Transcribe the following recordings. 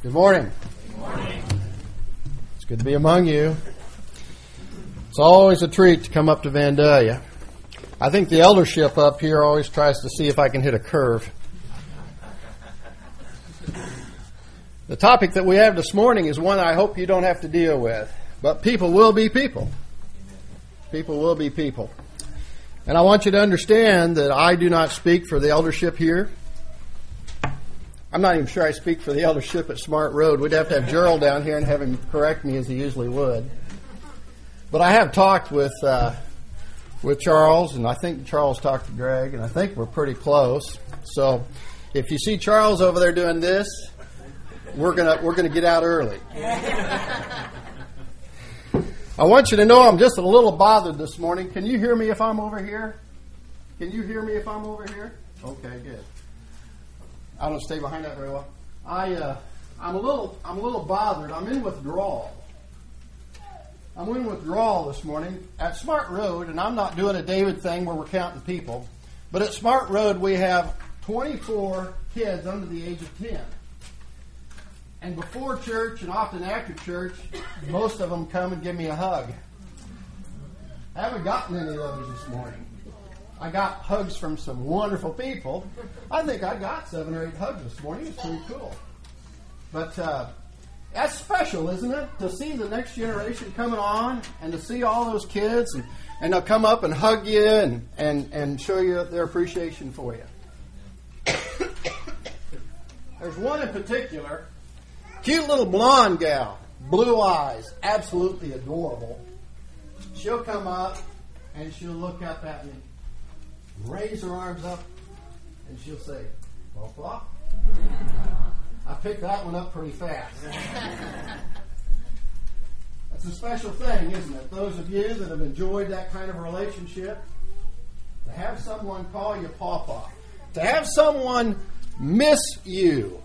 Good morning. It's good to be among you. It's always a treat to come up to Vandalia. I think the eldership up here always tries to see if I can hit a curve. The topic that we have this morning is one I hope you don't have to deal with, but people will be people. People will be people. And I want you to understand that I do not speak for the eldership here. I'm not even sure I speak for the eldership at Smart Road. We'd have to have Gerald down here and have him correct me as he usually would. But I have talked with uh, with Charles, and I think Charles talked to Greg, and I think we're pretty close. So if you see Charles over there doing this, we're gonna we're gonna get out early. I want you to know I'm just a little bothered this morning. Can you hear me if I'm over here? Can you hear me if I'm over here? Okay, good. I don't stay behind that very well. I uh, I'm a little I'm a little bothered. I'm in withdrawal. I'm in withdrawal this morning at Smart Road, and I'm not doing a David thing where we're counting people, but at Smart Road we have 24 kids under the age of 10. And before church and often after church, most of them come and give me a hug. I haven't gotten any of those this morning. I got hugs from some wonderful people. I think I got seven or eight hugs this morning. It's pretty cool. But uh, that's special, isn't it? To see the next generation coming on and to see all those kids and, and they'll come up and hug you and, and, and show you their appreciation for you. There's one in particular, cute little blonde gal, blue eyes, absolutely adorable. She'll come up and she'll look up at me raise her arms up, and she'll say, Papa. I picked that one up pretty fast. That's a special thing, isn't it? Those of you that have enjoyed that kind of relationship, to have someone call you Papa, to have someone miss you.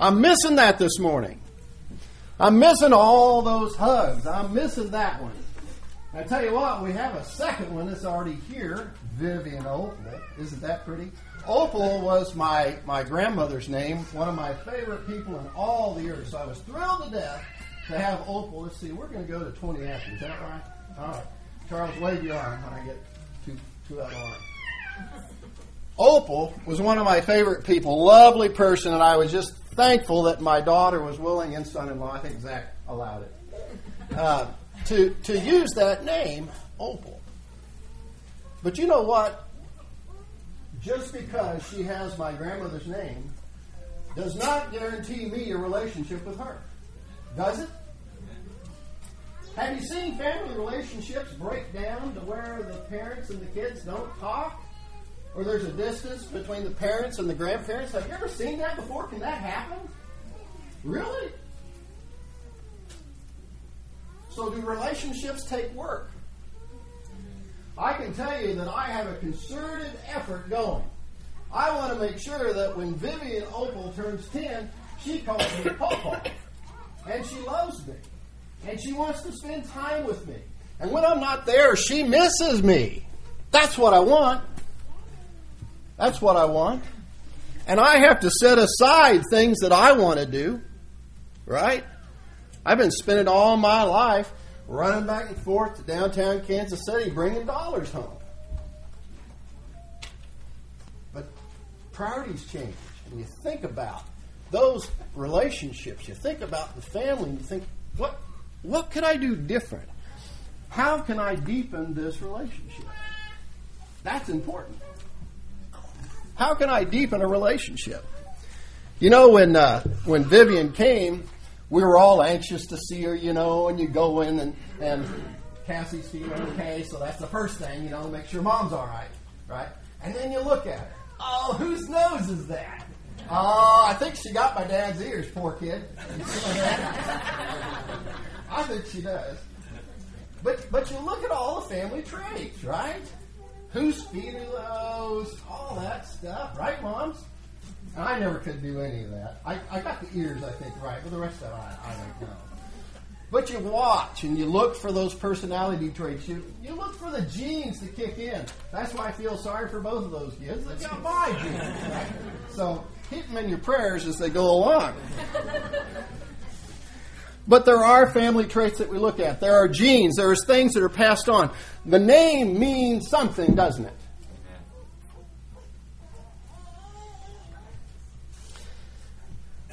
I'm missing that this morning. I'm missing all those hugs. I'm missing that one. I tell you what, we have a second one that's already here, Vivian Opal. Isn't that pretty? Opal was my, my grandmother's name, one of my favorite people in all the earth. So I was thrilled to death to have Opal. Let's see, we're going to go to 20 after. Is that right? All right. Charles, wave your arm when I get to, to that arm. Opal was one of my favorite people, lovely person, and I was just thankful that my daughter was willing and son-in-law. I think Zach allowed it. Uh, to, to use that name, Opal. But you know what? Just because she has my grandmother's name does not guarantee me a relationship with her. Does it? Have you seen family relationships break down to where the parents and the kids don't talk? Or there's a distance between the parents and the grandparents? Have you ever seen that before? Can that happen? Really? So, do relationships take work? Can tell you that I have a concerted effort going. I want to make sure that when Vivian Opal turns 10, she calls me Papa. And she loves me. And she wants to spend time with me. And when I'm not there, she misses me. That's what I want. That's what I want. And I have to set aside things that I want to do, right? I've been spending all my life running back and forth to downtown Kansas City bringing dollars home. But priorities change, and you think about those relationships. You think about the family, and you think, what, what could I do different? How can I deepen this relationship? That's important. How can I deepen a relationship? You know, when uh, when Vivian came, we were all anxious to see her, you know, and you go in and, and Cassie's feeling okay, so that's the first thing, you know, make sure mom's all right, right? And then you look at her. Oh, whose nose is that? Oh, I think she got my dad's ears, poor kid. I think she does. But but you look at all the family traits, right? Who's feeding those? All that stuff, right, moms? I never could do any of that. I, I got the ears, I think, right, but the rest of it, I, I don't know. But you watch and you look for those personality traits. You, you look for the genes to kick in. That's why I feel sorry for both of those kids. They got my genes. Right? So keep them in your prayers as they go along. But there are family traits that we look at. There are genes. There's things that are passed on. The name means something, doesn't it?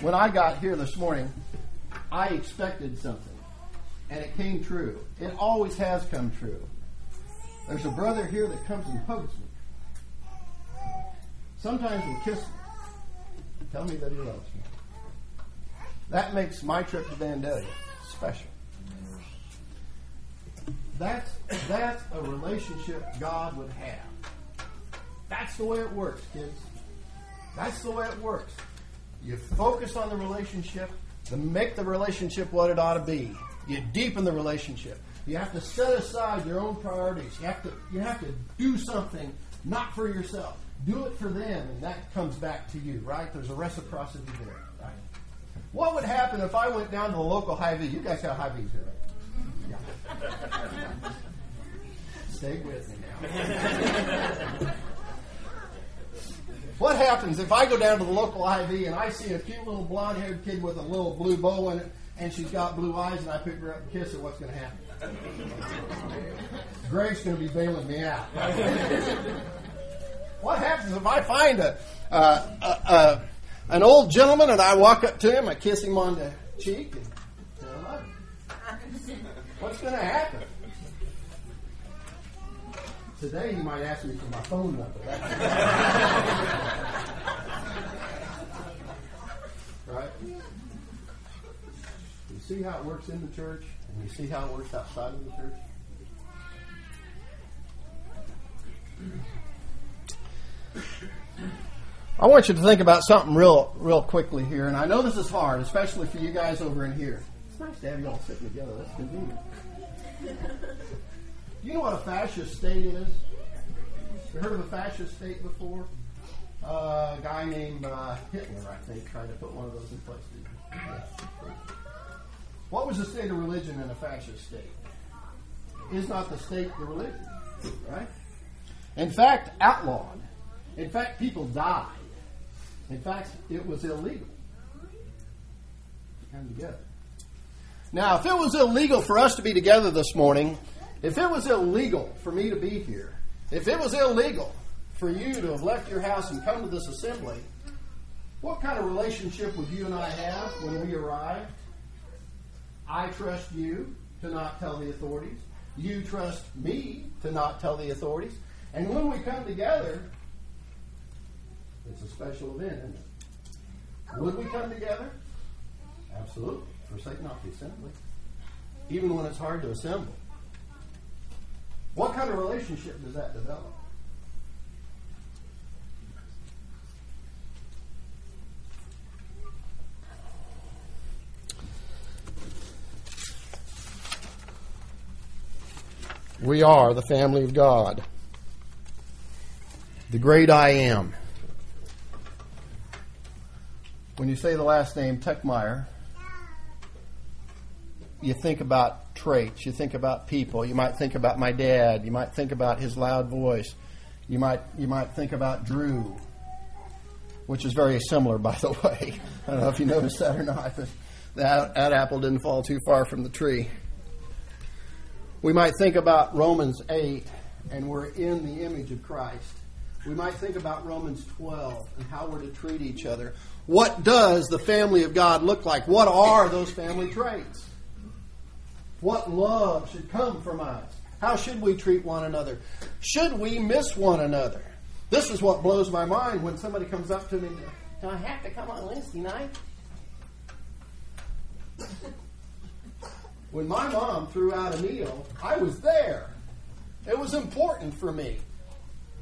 When I got here this morning, I expected something, and it came true. It always has come true. There's a brother here that comes and hugs me. Sometimes will kiss me. Tell me that he loves me. That makes my trip to Vandalia special. That's, that's a relationship God would have. That's the way it works, kids. That's the way it works. You focus on the relationship to make the relationship what it ought to be. You deepen the relationship. You have to set aside your own priorities. You have to you have to do something not for yourself. Do it for them, and that comes back to you, right? There's a reciprocity there, right? What would happen if I went down to the local Hy-Vee? You guys have Hy-Vees here, right? Yeah. Stay with me now. what happens if I go down to the local Hy-Vee and I see a cute little blonde haired kid with a little blue bow in it and she's got blue eyes and I pick her up and kiss her? What's going to happen? Greg's going to be bailing me out. what happens if I find a, uh, a, an old gentleman and I walk up to him, I kiss him on the cheek, and? What's going to happen? Today he might ask me for my phone number. right? You see how it works in the church, and you see how it works outside of the church? I want you to think about something real, real quickly here, and I know this is hard, especially for you guys over in here. It's nice to have you all sitting together. That's convenient. You know what a fascist state is? You heard of a fascist state before? Uh, a guy named uh, Hitler, I think, tried to put one of those in place. What was the state of religion in a fascist state? Is not the state the religion, right? In fact, outlawed. In fact, people died. In fact, it was illegal come together. Now, if it was illegal for us to be together this morning, if it was illegal for me to be here, if it was illegal for you to have left your house and come to this assembly, what kind of relationship would you and I have when we arrive? I trust you to not tell the authorities. You trust me to not tell the authorities. And when we come together, it's a special event, isn't it? Would we come together? Absolutely. Forsake not the assembly. Even when it's hard to assemble. What kind of relationship does that develop? We are the family of God. The great I am. When you say the last name Techmeyer, you think about traits, you think about people, you might think about my dad, you might think about his loud voice, you might you might think about Drew, which is very similar, by the way. I don't know if you noticed that or not, but that, that apple didn't fall too far from the tree. We might think about Romans 8, and we're in the image of Christ. We might think about Romans 12 and how we're to treat each other. What does the family of God look like? What are those family traits? What love should come from us? How should we treat one another? Should we miss one another? This is what blows my mind when somebody comes up to me. Do I have to come on Wednesday night? when my mom threw out a meal, I was there. It was important for me.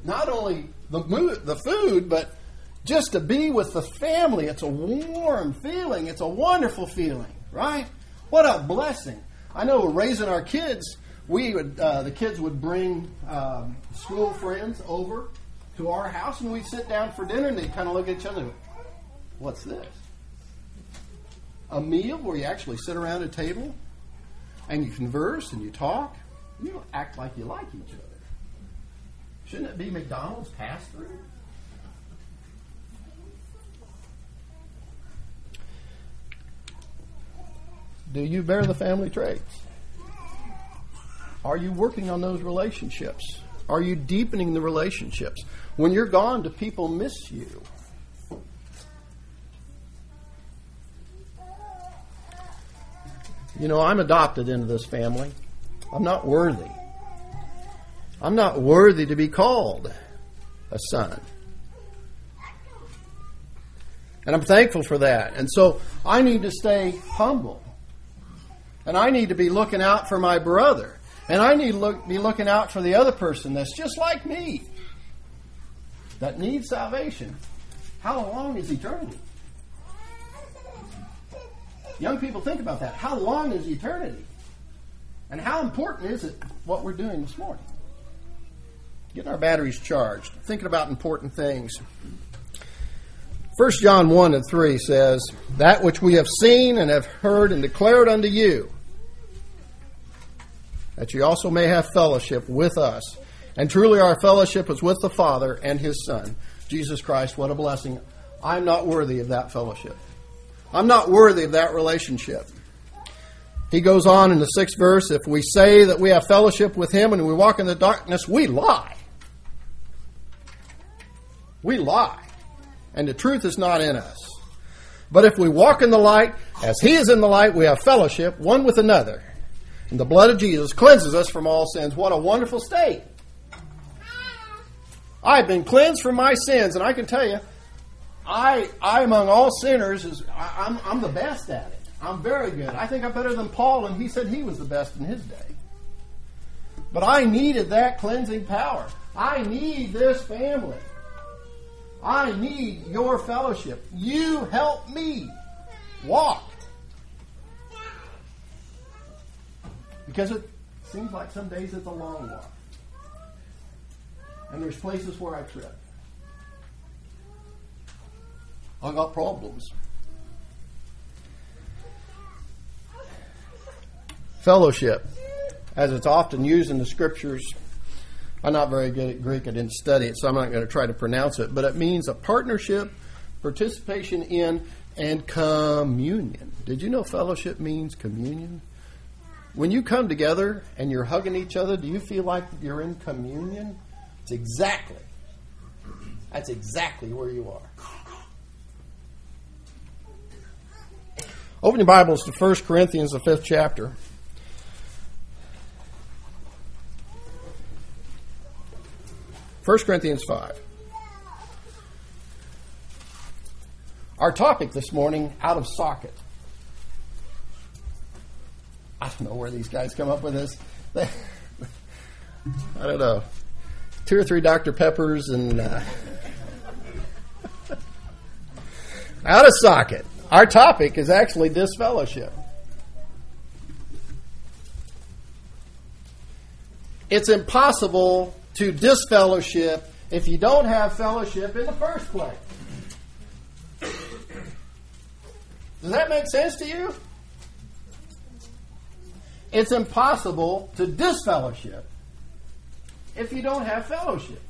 Not only the, the food, but just to be with the family. It's a warm feeling. It's a wonderful feeling, right? What a blessing. I know raising our kids, we would, uh, the kids would bring um, school friends over to our house and we'd sit down for dinner and they'd kind of look at each other. What's this? A meal where you actually sit around a table and you converse and you talk. You act like you like each other. Shouldn't it be McDonald's pass through? Do you bear the family traits? Are you working on those relationships? Are you deepening the relationships? When you're gone, do people miss you? You know, I'm adopted into this family. I'm not worthy. I'm not worthy to be called a son. And I'm thankful for that. And so I need to stay humble. And I need to be looking out for my brother. And I need to look, be looking out for the other person that's just like me, that needs salvation. How long is eternity? Young people, think about that. How long is eternity? And how important is it what we're doing this morning? Getting our batteries charged, thinking about important things. 1 John 1 and 3 says, That which we have seen and have heard and declared unto you, that you also may have fellowship with us. And truly our fellowship is with the Father and His Son, Jesus Christ. What a blessing. I'm not worthy of that fellowship. I'm not worthy of that relationship. He goes on in the sixth verse if we say that we have fellowship with Him and we walk in the darkness, we lie. We lie and the truth is not in us. But if we walk in the light, as He is in the light, we have fellowship one with another. And the blood of Jesus cleanses us from all sins. What a wonderful state. I've been cleansed from my sins, and I can tell you, I, I among all sinners, is I, I'm, I'm the best at it. I'm very good. I think I'm better than Paul, and he said he was the best in his day. But I needed that cleansing power. I need this family. I need your fellowship. You help me walk. Because it seems like some days it's a long walk. And there's places where I trip. I got problems. Fellowship, as it's often used in the scriptures, I'm not very good at Greek. I didn't study it, so I'm not going to try to pronounce it. But it means a partnership, participation in, and communion. Did you know fellowship means communion? When you come together and you're hugging each other, do you feel like you're in communion? It's exactly. That's exactly where you are. Open your Bibles to 1 Corinthians, the fifth chapter. 1 Corinthians 5. Our topic this morning, out of socket. I don't know where these guys come up with this. I don't know. Two or three Dr. Peppers and uh, out of socket. Our topic is actually disfellowship. It's impossible to disfellowship if you don't have fellowship in the first place. Does that make sense to you? It's impossible to disfellowship if you don't have fellowship.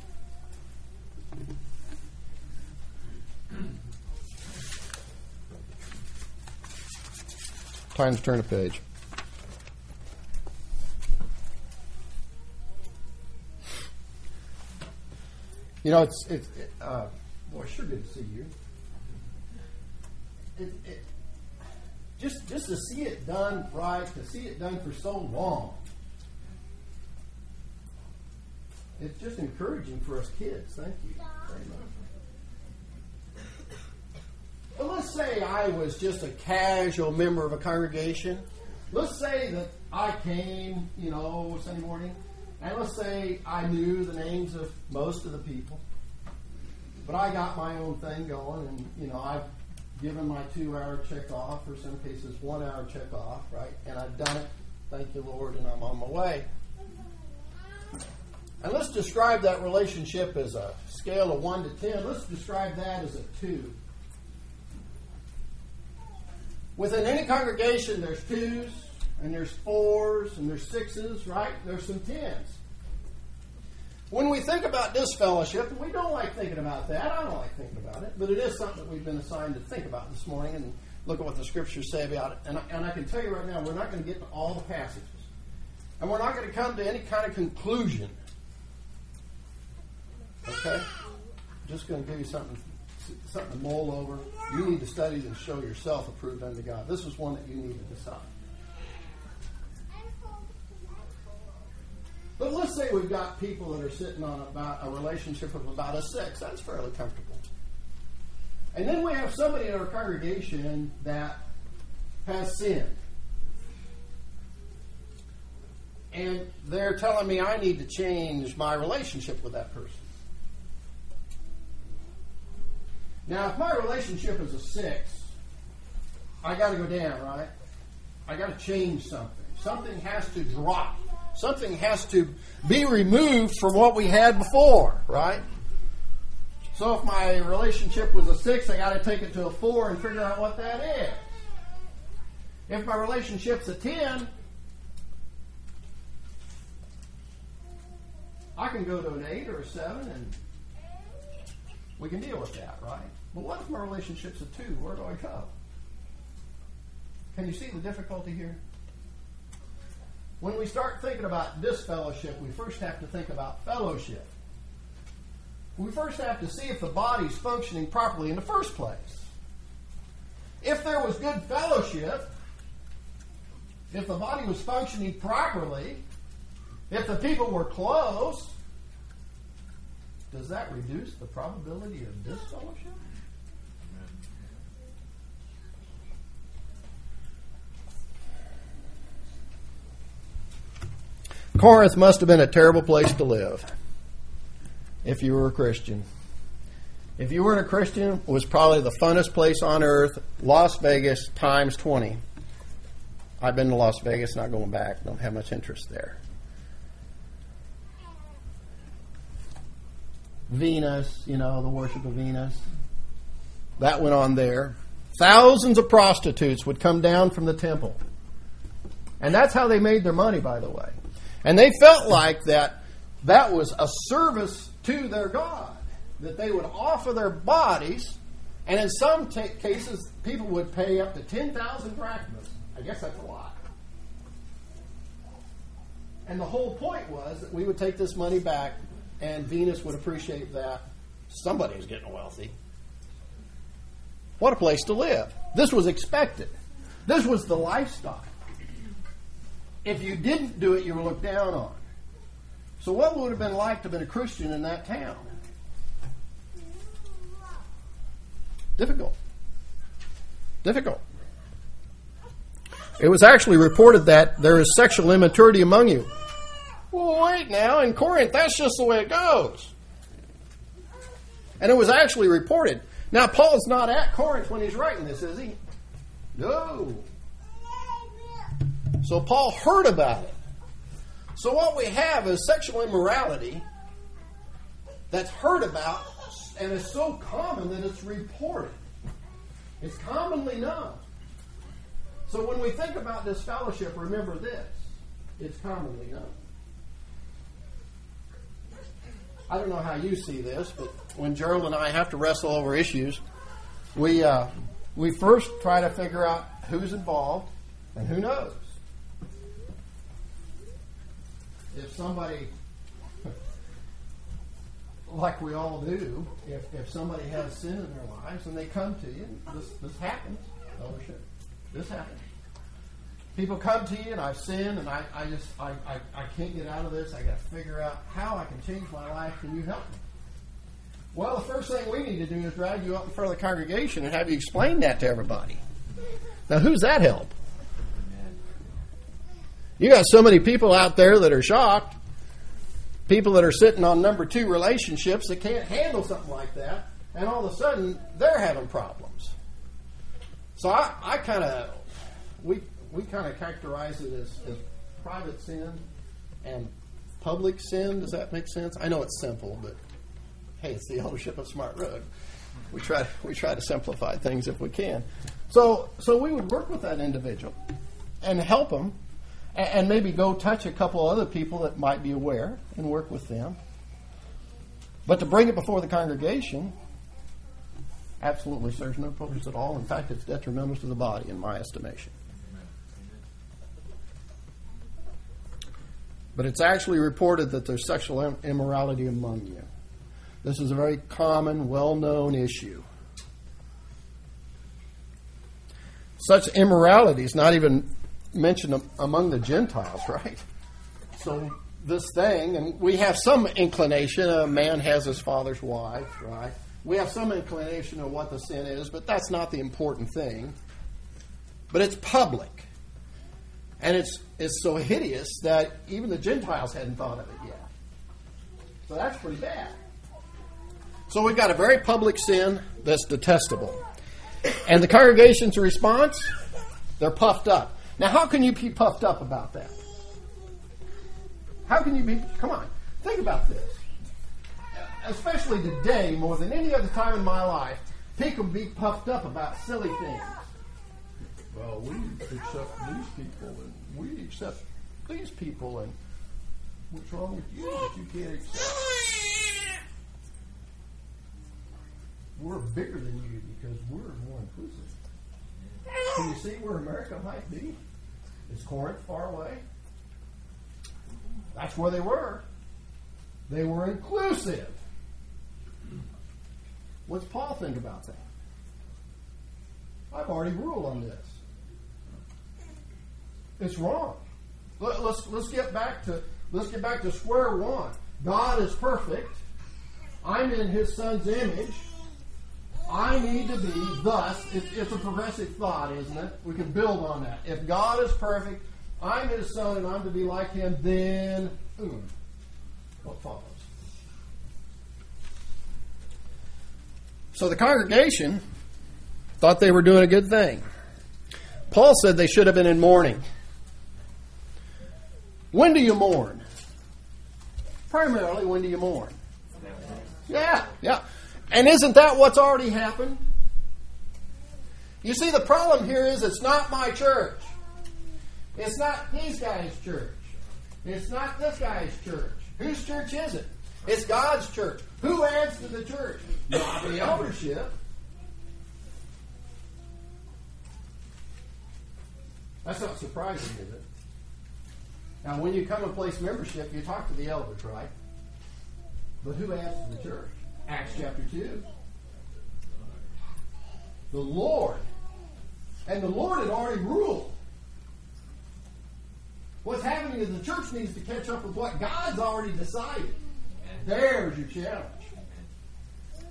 Time to turn a page. You know, it's it's it, uh, boy, sure good to see you. It, it, just just to see it done right, to see it done for so long. It's just encouraging for us kids. Thank you very much. But let's say I was just a casual member of a congregation. Let's say that I came, you know, Sunday morning and let's say I knew the names of most of the people, but I got my own thing going, and you know I've given my two-hour check off, or some cases one-hour check off, right? And I've done it. Thank you, Lord, and I'm on my way. And let's describe that relationship as a scale of one to ten. Let's describe that as a two. Within any congregation, there's twos, and there's fours, and there's sixes, right? There's some tens. When we think about disfellowship, and we don't like thinking about that. I don't like thinking about it, but it is something that we've been assigned to think about this morning, and look at what the scriptures say about it. And, and I can tell you right now, we're not going to get to all the passages. And we're not going to come to any kind of conclusion. Okay? Just going to give you something, something to mull over. You need to study and show yourself approved unto God. This is one that you need to decide. But let's say we've got people that are sitting on about a relationship of about a six. That's fairly comfortable. And then we have somebody in our congregation that has sinned. And they're telling me I need to change my relationship with that person. Now, if my relationship is a six, I got to go down, right? I got to change something. Something has to drop. Something has to be removed from what we had before, right? So if my relationship was a six, I got to take it to a four and figure out what that is. If my relationship's a ten, I can go to an eight or a seven and we can deal with that, right? But what if my relationship's a two? Where do I go? Can you see the difficulty here? When we start thinking about disfellowship, we first have to think about fellowship. We first have to see if the body's functioning properly in the first place. If there was good fellowship, if the body was functioning properly, if the people were close, does that reduce the probability of disfellowship? Corinth must have been a terrible place to live if you were a Christian. If you weren't a Christian, it was probably the funnest place on earth, Las Vegas times 20. I've been to Las Vegas, not going back, don't have much interest there. Venus, you know, the worship of Venus. That went on there. Thousands of prostitutes would come down from the temple. And that's how they made their money, by the way. And they felt like that that was a service to their God, that they would offer their bodies, and in some t- cases, people would pay up to 10,000 drachmas. I guess that's a lot. And the whole point was that we would take this money back, and Venus would appreciate that. Somebody was getting wealthy. What a place to live. This was expected. This was the lifestyle. If you didn't do it, you were looked down on. So, what would have been like to have been a Christian in that town? Difficult. Difficult. It was actually reported that there is sexual immaturity among you. Well, wait now, in Corinth, that's just the way it goes. And it was actually reported. Now, Paul's not at Corinth when he's writing this, is he? No. So Paul heard about it. So what we have is sexual immorality that's heard about and is so common that it's reported. It's commonly known. So when we think about this fellowship, remember this. It's commonly known. I don't know how you see this, but when Gerald and I have to wrestle over issues, we uh, we first try to figure out who's involved and who knows if somebody, like we all do, if, if somebody has sin in their lives and they come to you, this, this happens, oh, fellowship, this happens. People come to you and I've sinned and I, I just, I, I, I can't get out of this. I got to figure out how I can change my life. Can you help me? Well, the first thing we need to do is drag you up in front of the congregation and have you explain that to everybody. Now, who's that help? You got so many people out there that are shocked. People that are sitting on number two relationships that can't handle something like that, and all of a sudden they're having problems. So I, I kind of, we we kind of characterize it as, as private sin and public sin. Does that make sense? I know it's simple, but hey, it's the ownership of Smart Road. We try we try to simplify things if we can. So so we would work with that individual and help them and maybe go touch a couple other people that might be aware and work with them. But to bring it before the congregation absolutely serves no purpose at all. In fact, it's detrimental to the body, in my estimation. But it's actually reported that there's sexual immorality among you. This is a very common, well known issue. Such immorality is not even mentioned among the Gentiles, right? So, this thing, and we have some inclination, a man has his father's wife, right? We have some inclination of what the sin is, but that's not the important thing. But it's public. And it's, it's so hideous that even the Gentiles hadn't thought of it yet. So that's pretty bad. So we've got a very public sin that's detestable. And the congregation's response? They're puffed up. Now, how can you be puffed up about that? How can you be? Come on, think about this. Especially today, more than any other time in my life, people be puffed up about silly things. Well, we accept these people, and we accept these people, and what's wrong with you that you can't accept? We're bigger than you because we're more inclusive. Can you see where America might be? Is Corinth far away? That's where they were. They were inclusive. What's Paul think about that? I've already ruled on this. It's wrong. Let, us let's get back to let's get back to square one. God is perfect. I'm in His Son's image. I need to be thus. it's a progressive thought, isn't it? We can build on that. If God is perfect, I'm His Son, and I'm to be like Him. Then, boom, what follows? So the congregation thought they were doing a good thing. Paul said they should have been in mourning. When do you mourn? Primarily, when do you mourn? Yeah, yeah. And isn't that what's already happened? You see, the problem here is it's not my church. It's not these guys' church. It's not this guy's church. Whose church is it? It's God's church. Who adds to the church? Not the eldership. That's not surprising, is it? Now, when you come and place membership, you talk to the elders, right? But who adds to the church? Acts chapter 2. The Lord. And the Lord had already ruled. What's happening is the church needs to catch up with what God's already decided. There's your challenge.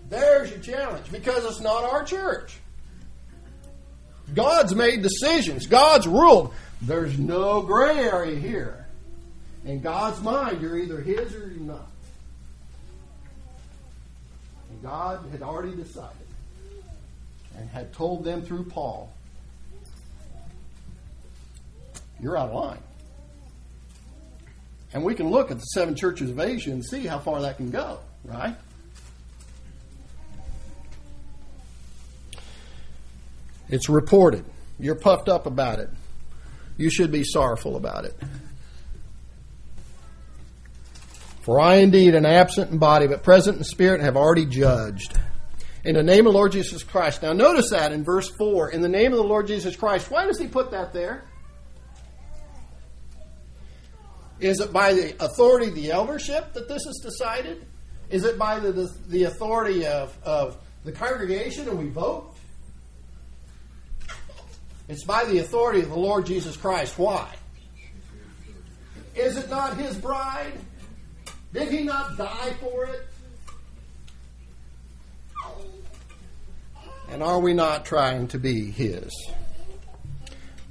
There's your challenge because it's not our church. God's made decisions. God's ruled. There's no gray area here. In God's mind, you're either His or you're not. God had already decided and had told them through Paul, you're out of line. And we can look at the seven churches of Asia and see how far that can go, right? It's reported. You're puffed up about it. You should be sorrowful about it. For I indeed am absent in body, but present in spirit, and have already judged. In the name of the Lord Jesus Christ. Now notice that in verse 4. In the name of the Lord Jesus Christ. Why does he put that there? Is it by the authority of the eldership that this is decided? Is it by the, the, the authority of, of the congregation and we vote? It's by the authority of the Lord Jesus Christ. Why? Is it not his bride? Did he not die for it? And are we not trying to be his?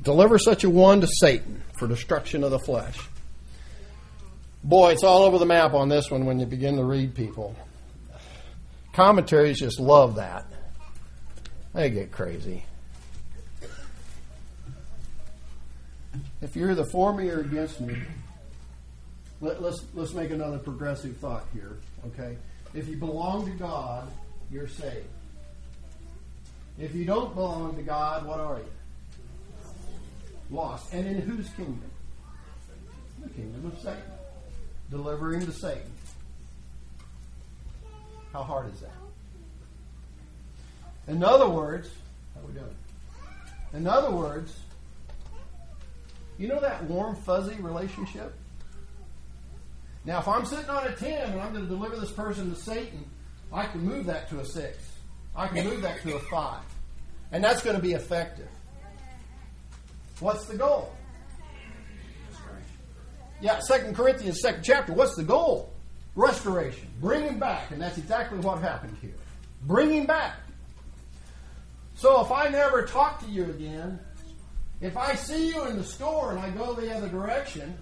Deliver such a one to Satan for destruction of the flesh. Boy, it's all over the map on this one when you begin to read people. Commentaries just love that. They get crazy. If you're the for me or against me, let, us let's, let's make another progressive thought here. Okay, if you belong to God, you're saved. If you don't belong to God, what are you? Lost. And in whose kingdom? The kingdom of Satan delivering to Satan. How hard is that? In other words, how we doing? In other words, you know that warm, fuzzy relationship? Now, if I'm sitting on a 10 and I'm going to deliver this person to Satan, I can move that to a 6. I can move that to a 5. And that's going to be effective. What's the goal? Yeah, Second Corinthians, second chapter. What's the goal? Restoration. Bring him back. And that's exactly what happened here. Bring him back. So if I never talk to you again, if I see you in the store and I go the other direction,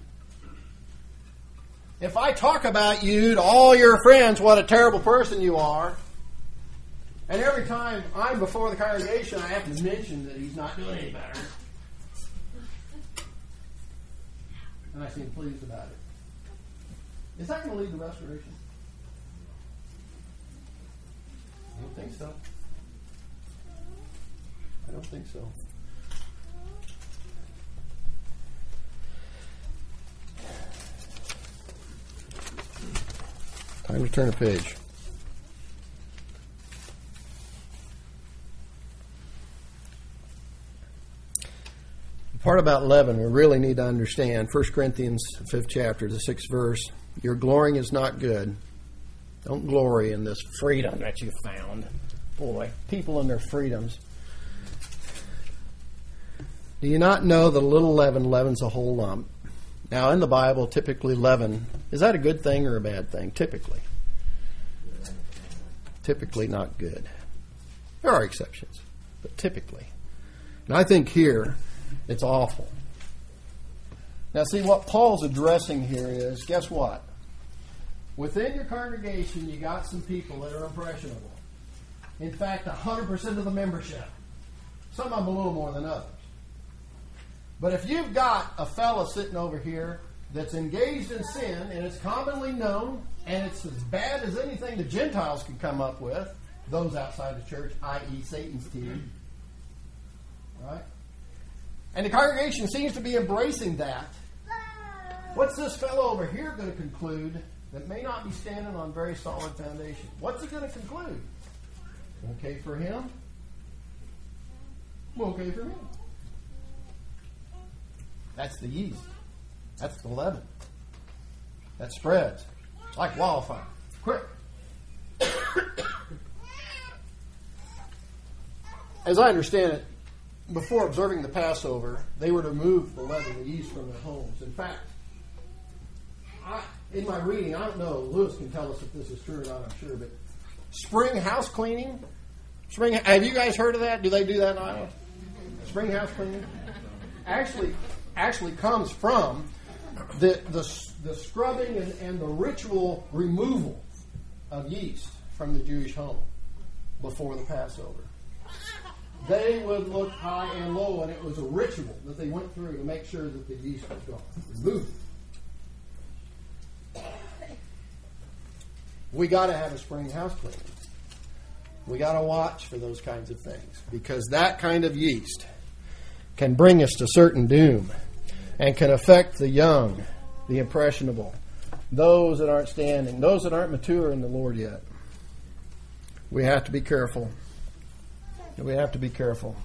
if I talk about you to all your friends, what a terrible person you are, and every time I'm before the congregation, I have to mention that he's not doing any better. And I seem pleased about it. Is that going to lead to restoration? I don't think so. I don't think so. Time to turn a page. The part about leaven we really need to understand 1 Corinthians 5th chapter, the 6th verse. Your glorying is not good. Don't glory in this freedom that you found. Boy, people and their freedoms. Do you not know that a little leaven leavens a whole lump? Now, in the Bible, typically leaven, is that a good thing or a bad thing? Typically. Typically not good. There are exceptions, but typically. And I think here, it's awful. Now, see, what Paul's addressing here is guess what? Within your congregation, you got some people that are impressionable. In fact, 100% of the membership. Some of them a little more than others. But if you've got a fella sitting over here that's engaged in sin and it's commonly known and it's as bad as anything the Gentiles could come up with, those outside the church, i.e., Satan's team, right? And the congregation seems to be embracing that. What's this fellow over here going to conclude that may not be standing on very solid foundation? What's it going to conclude? Okay for him? Okay for him. That's the yeast. That's the leaven. That spreads. It's like wildfire. Quick. As I understand it, before observing the Passover, they were to move the leaven, the yeast from their homes. In fact, I, in my reading, I don't know, Lewis can tell us if this is true or not, I'm sure, but spring house cleaning, spring, have you guys heard of that? Do they do that in Iowa? Spring house cleaning? Actually, actually comes from the, the, the scrubbing and, and the ritual removal of yeast from the Jewish home before the Passover. They would look high and low, and it was a ritual that they went through to make sure that the yeast was gone. Remove it. We got to have a spring house cleaning. We got to watch for those kinds of things because that kind of yeast can bring us to certain doom and can affect the young, the impressionable, those that aren't standing, those that aren't mature in the Lord yet. We have to be careful. We have to be careful.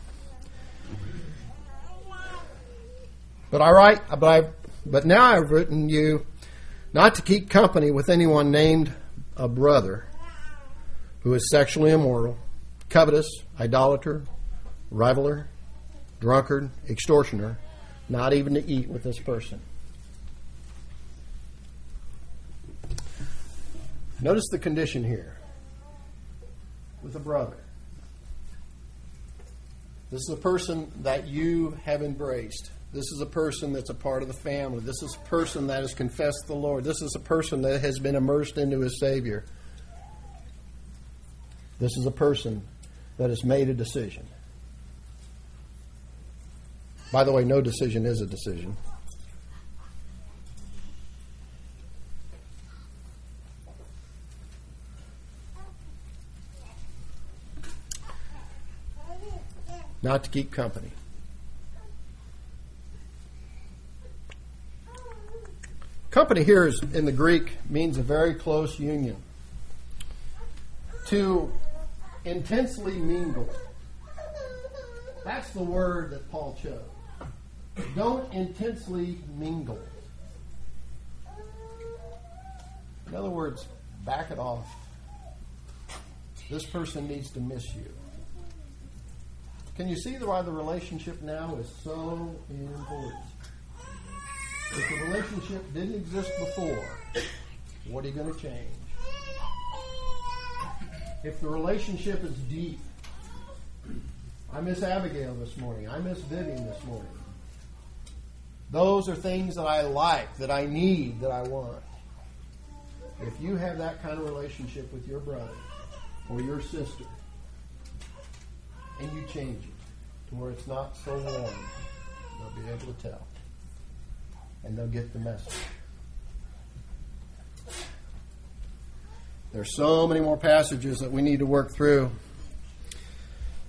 But I write, but I, but now I've written you not to keep company with anyone named a brother who is sexually immoral, covetous, idolater, reviler, drunkard, extortioner not even to eat with this person. Notice the condition here with a brother. This is a person that you have embraced. This is a person that's a part of the family. This is a person that has confessed the Lord. This is a person that has been immersed into his Savior. This is a person that has made a decision. By the way, no decision is a decision. Not to keep company. Company here is in the Greek means a very close union. To intensely mingle. That's the word that Paul chose. Don't intensely mingle. In other words, back it off. This person needs to miss you. Can you see why the relationship now is so important? If the relationship didn't exist before, what are you going to change? If the relationship is deep, I miss Abigail this morning. I miss Vivian this morning. Those are things that I like, that I need, that I want. If you have that kind of relationship with your brother or your sister, and you change it to where it's not so warm, they'll be able to tell. And they'll get the message. There's so many more passages that we need to work through.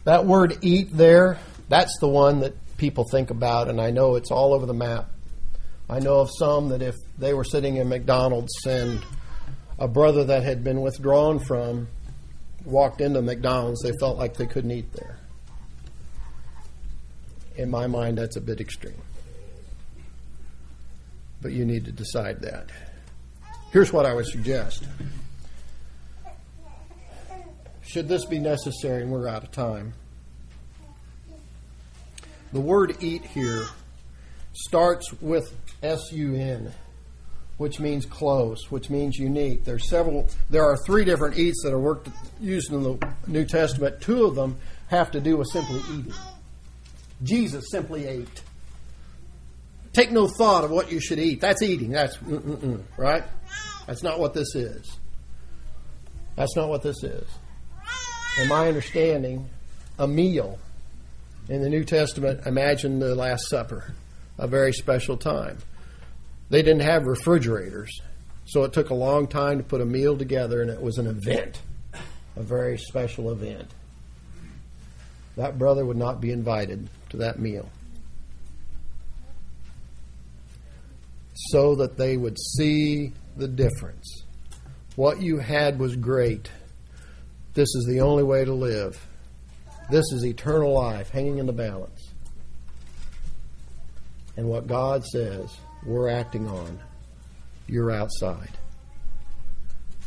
That word eat there, that's the one that people think about, and I know it's all over the map. I know of some that if they were sitting in McDonald's and a brother that had been withdrawn from walked into McDonald's, they felt like they couldn't eat there. In my mind, that's a bit extreme. But you need to decide that. Here's what I would suggest. Should this be necessary, and we're out of time, the word eat here starts with S U N, which means close, which means unique. There's several. There are three different eats that are worked used in the New Testament. Two of them have to do with simply eating. Jesus simply ate. Take no thought of what you should eat. That's eating. That's right. That's not what this is. That's not what this is. In my understanding, a meal in the New Testament, imagine the Last Supper, a very special time. They didn't have refrigerators, so it took a long time to put a meal together, and it was an event, a very special event. That brother would not be invited to that meal. So that they would see the difference. What you had was great. This is the only way to live. This is eternal life hanging in the balance. And what God says we're acting on, you're outside.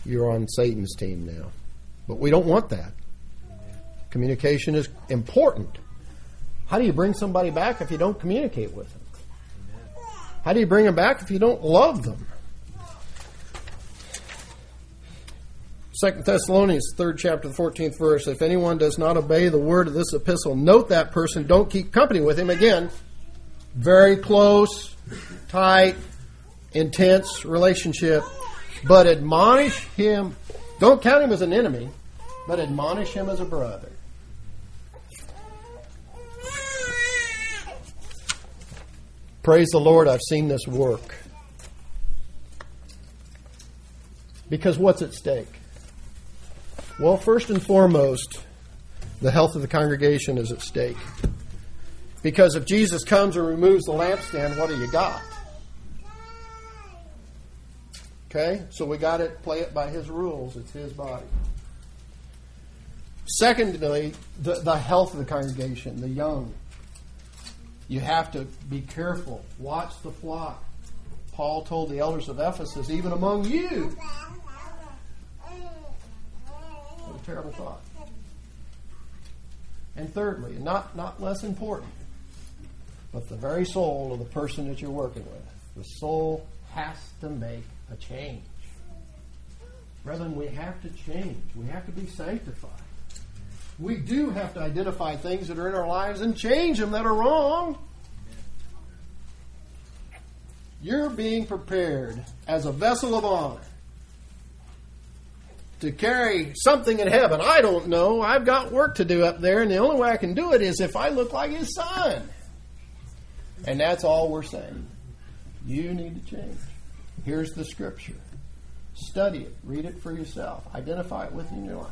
You're on Satan's team now. But we don't want that. Communication is important. How do you bring somebody back if you don't communicate with them? How do you bring them back if you don't love them? Second Thessalonians, third chapter, the fourteenth verse. If anyone does not obey the word of this epistle, note that person. Don't keep company with him. Again, very close, tight, intense relationship. But admonish him. Don't count him as an enemy, but admonish him as a brother. Praise the Lord, I've seen this work. Because what's at stake? Well, first and foremost, the health of the congregation is at stake. Because if Jesus comes and removes the lampstand, what do you got? Okay? So we got to play it by his rules. It's his body. Secondly, the, the health of the congregation, the young. You have to be careful. Watch the flock. Paul told the elders of Ephesus, even among you, terrible thought. And thirdly, and not, not less important, but the very soul of the person that you're working with, the soul has to make a change. Brethren, we have to change. We have to be sanctified. We do have to identify things that are in our lives and change them that are wrong. You're being prepared as a vessel of honor to carry something in heaven. I don't know. I've got work to do up there, and the only way I can do it is if I look like his son. And that's all we're saying. You need to change. Here's the scripture. Study it. Read it for yourself. Identify it within your life.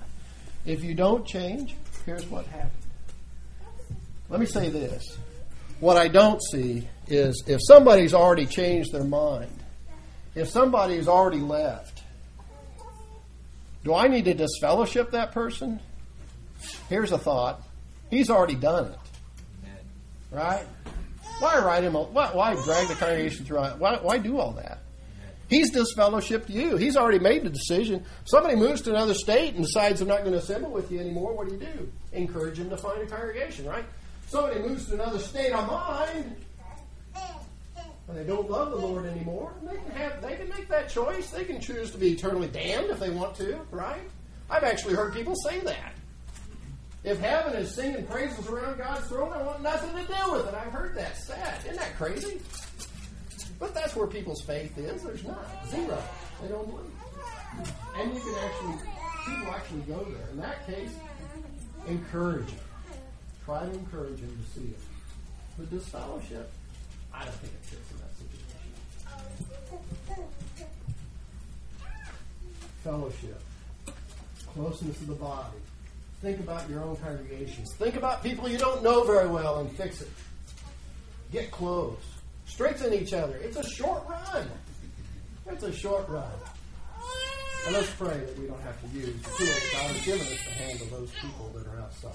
If you don't change, here's what happened. Let me say this. What I don't see is if somebody's already changed their mind, if somebody's already left, do I need to disfellowship that person? Here's a thought. He's already done it. Right? Why write him? Why, why drag the congregation through? Why, why do all that? He's disfellowshipped you. He's already made the decision. Somebody moves to another state and decides they're not going to assemble with you anymore. What do you do? Encourage him to find a congregation, right? Somebody moves to another state of mind and they don't love the Lord anymore. They can have. They can make that choice. They can choose to be eternally damned if they want to, right? I've actually heard people say that. If heaven is singing praises around God's throne, I want nothing to do with it. I've heard that. Sad. Isn't that crazy? But that's where people's faith is. There's not. Zero. They don't believe. And you can actually, people actually go there. In that case, encourage them. Try to encourage them to see it. But disfellowship, I don't think it's fits Fellowship. Closeness of the body Think about your own congregations. Think about people you don't know very well and fix it. Get close. Strengthen each other. It's a short run. It's a short run. And let's pray that we don't have to use the tools God has given us to handle those people that are outside.